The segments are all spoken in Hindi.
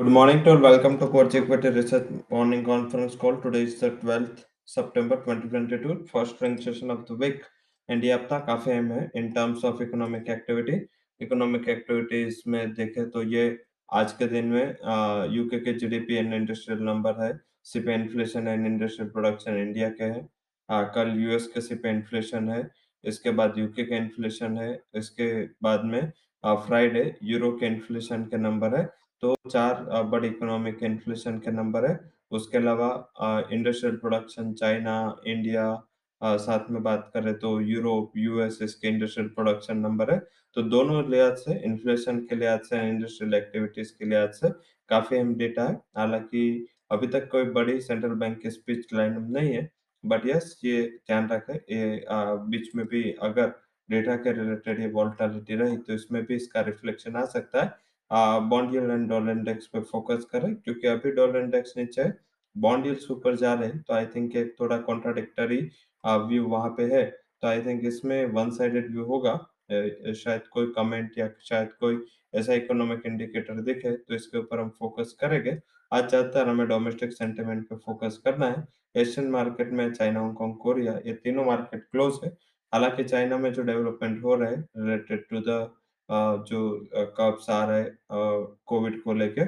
Good morning to all. Welcome to Coach Equity Research Morning Conference Call. Today is the 12th September 2022, first training session of the week. India हफ़्ता काफ़ी अहम है in terms of economic activity economic activities में देखें तो ये आज के दिन में यूके के जीडीपी एंड इंडस्ट्रियल नंबर है। CP inflation and industrial production India के हैं। आ, कल यूएस के सीपी इन्फ्लेशन है। इसके बाद यूके के इन्फ्लेशन है। इसके बाद में फ्राइडे यूरो के इन्फ्लेशन के नंबर है। तो चार बड़े इकोनॉमिक इन्फ्लेशन के नंबर है। उसके अलावा इंडस्ट्रियल प्रोडक्शन चाइना इंडिया साथ में बात करें तो यूरोप यूएस इसके इंडस्ट्रियल प्रोडक्शन नंबर है। तो दोनों लिहाज से इन्फ्लेशन के लिहाज से इंडस्ट्रियल एक्टिविटीज़ के लिहाज से काफ़ी अहम डेटा है। हालाँकि, अभी तक कोई बड़ी सेंट्रल बैंक की स्पीच लाइन नहीं है बट यस ये ध्यान रखें, ये बीच में भी अगर डेटा के रिलेटेड ये वॉल्टालिटी रही तो इसमें भी इसका रिफ्लेक्शन आ सकता है। Bond yield and dollar index पे फोकस करें, क्योंकि अभी डॉलर इंडेक्स नीचे है बॉन्ड यील्ड्स ऊपर जा रहे हैं तो आई थिंक एक थोड़ा कॉन्ट्राडिक्टरी व्यू वहाँ पे है तो आई थिंक इसमें वन साइडेड व्यू होगा शायद कोई कमेंट या शायद कोई ऐसा इकोनॉमिक इंडिकेटर दिखे तो इसके ऊपर हम फोकस करेंगे। आज ज़्यादातर हमें डोमेस्टिक सेंटिमेंट पे फोकस करना है एशियन मार्केट में चाइना हांगकांग कोरिया ये तीनों मार्केट क्लोज है, हालाँकि चाइना में जो डेवलपमेंट हो रहा है रिलेटेड टू द जो कर्व्स आ रहे कोविड को लेके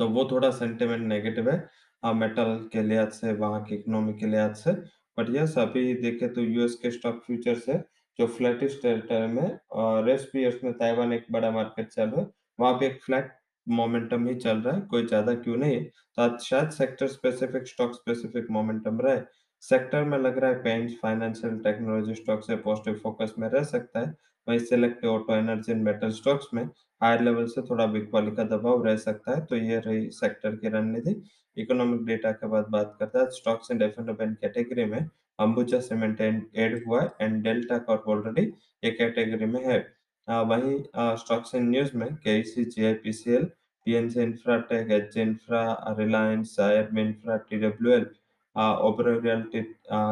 तो वो थोड़ा सेंटिमेंट नेगेटिव है मेटल के लिहाज से, वहाँ की इकोनॉमी के लिहाज से बट यस अभी देखे तो यूएस के स्टॉक फ्यूचर्स है, जो फ्लैटिश टेरिटरी में रेस्ट ईयर्स में ताइवान एक बड़ा मार्केट चल रहा है वहाँ पे एक फ्लैट मोमेंटम ही चल रहा है, कोई ज़्यादा क्यों नहीं है। तो आज शायद sector specific stock specific momentum रहे। सेक्टर में लग रहा है पेंट फाइनेंशियल टेक्नोलॉजी स्टॉक से पॉजिटिव फोकस में रह सकता है। वही select auto energy and metal stocks में। हायर लेवल से थोड़ा बिकवाली का दबाव रह सकता है तो ये रही सेक्टर की रणनीति। इकोनॉमिक डेटा के बाद बात करता है। स्टॉक्स इन डेफिनेट कैटेगरी में अंबुजा सीमेंट एड हुआ है एंड डेल्टा कॉर्प ऑलरेडी ये कैटेगरी में है। वहीं स्टॉक्स इन न्यूज़ में KC GIPCL PNC Infratech H infra Reliance आयरम infra TWL Oberoi realty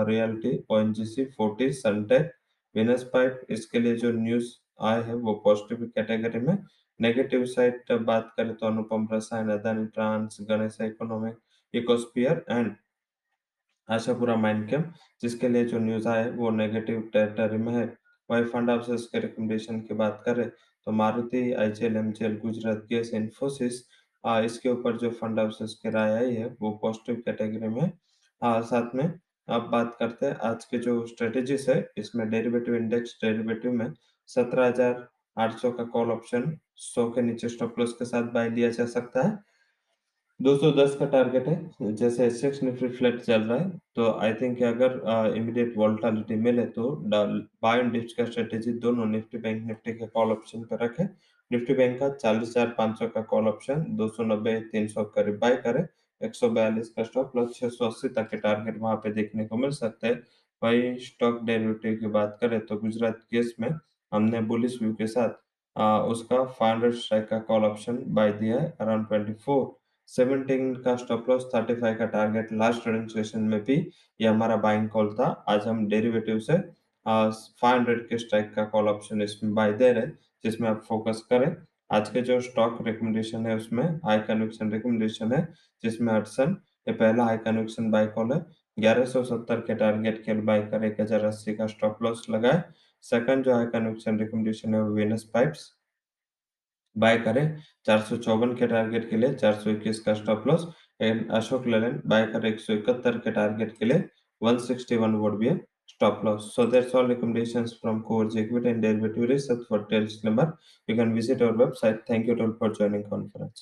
realty ONGC Fortis Suntech Venus pipe इसके लिए जो न्यूज़ आए हैं वो पॉजिटिव कैटेगरी में। नेगेटिव साइड बात करें तो Anupam Rasayan Adani trans Ganesh economic ecosphere and Ashapura mind camp जिसके लिए जो न्यूज़ आए वो नेगेटिव टेरिटरी में है। वही फंड हाउसेस के रिकमेंडेशन की बात करें तो Maruti IGL MGL Gujarat gas Infosys इसके ऊपर जो फंड हाउसेस की राय आई है वो पॉजिटिव कैटेगरी में आ, साथ में अब बात करते हैं आज के जो स्ट्रेटेजीज है इसमें डेरिवेटिव इंडेक्स डेरिवेटिव में 17,800 का कॉल ऑप्शन 100 के नीचे स्टॉप लॉस के साथ बाय लिया जा सकता है। 210 का टारगेट है जैसे एसएक्स निफ्टी फ्लैट चल रहा है तो आई थिंक अगर इमीडिएट वोल्टालिटी मिले तो बाय एंड डिप्स का स्ट्रेटेजी दोनों निफ्टी बैंक निफ्टी के कॉल ऑप्शन पर रखें। निफ्टी बैंक का चालीस हज़ार पाँच सौ का कॉल ऑप्शन दो सौ नब्बे तीन सौ करीब बाय करें। 142 का स्टॉक प्लस 680 तक के टारगेट वहाँ पे देखने को मिल सकते हैं। वही स्टॉक डेरिवेटिव की बात करें तो गुजरात केस में हमने बुलिस व्यू के साथ आ, उसका 500 स्ट्राइक का कॉल ऑप्शन बाय दिया है अराउंड 24 17 का स्टॉप लॉस 35 का टारगेट लास्ट ट्रेडिंग सेशन में भी ये हमारा बाइंग कॉल था। आज हम डेरिवेटिव से फाइव हंड्रेड के स्ट्राइक का कॉल ऑप्शन इसमें बाय दे रहे जिसमें आप फोकस करें। आज के जो स्टॉक रिकमेंडेशन है, उसमें हाई कन्विक्शन रिकमेंडेशन है, जिसमें हटसन ये पहला हाई कन्विक्शन बाय कॉल है। 1170 के टारगेट के बाय कर एक हज़ार अस्सी का स्टॉप लॉस लगाए। सेकंड जो हाई कन्विक्शन रिकमेंडेशन है, वो वेनस पाइप्स बाय करें। चार सौ चौवन के टारगेट के लिए चार सौ इक्कीस का stop loss and Ashok Leyland buy कर एक के टारगेट के लिए। 161 वोट भी है stop loss. So that's all recommendations from Coverage Equity and Derivative Research for Tales number. You can visit our website. Thank you all for joining conference.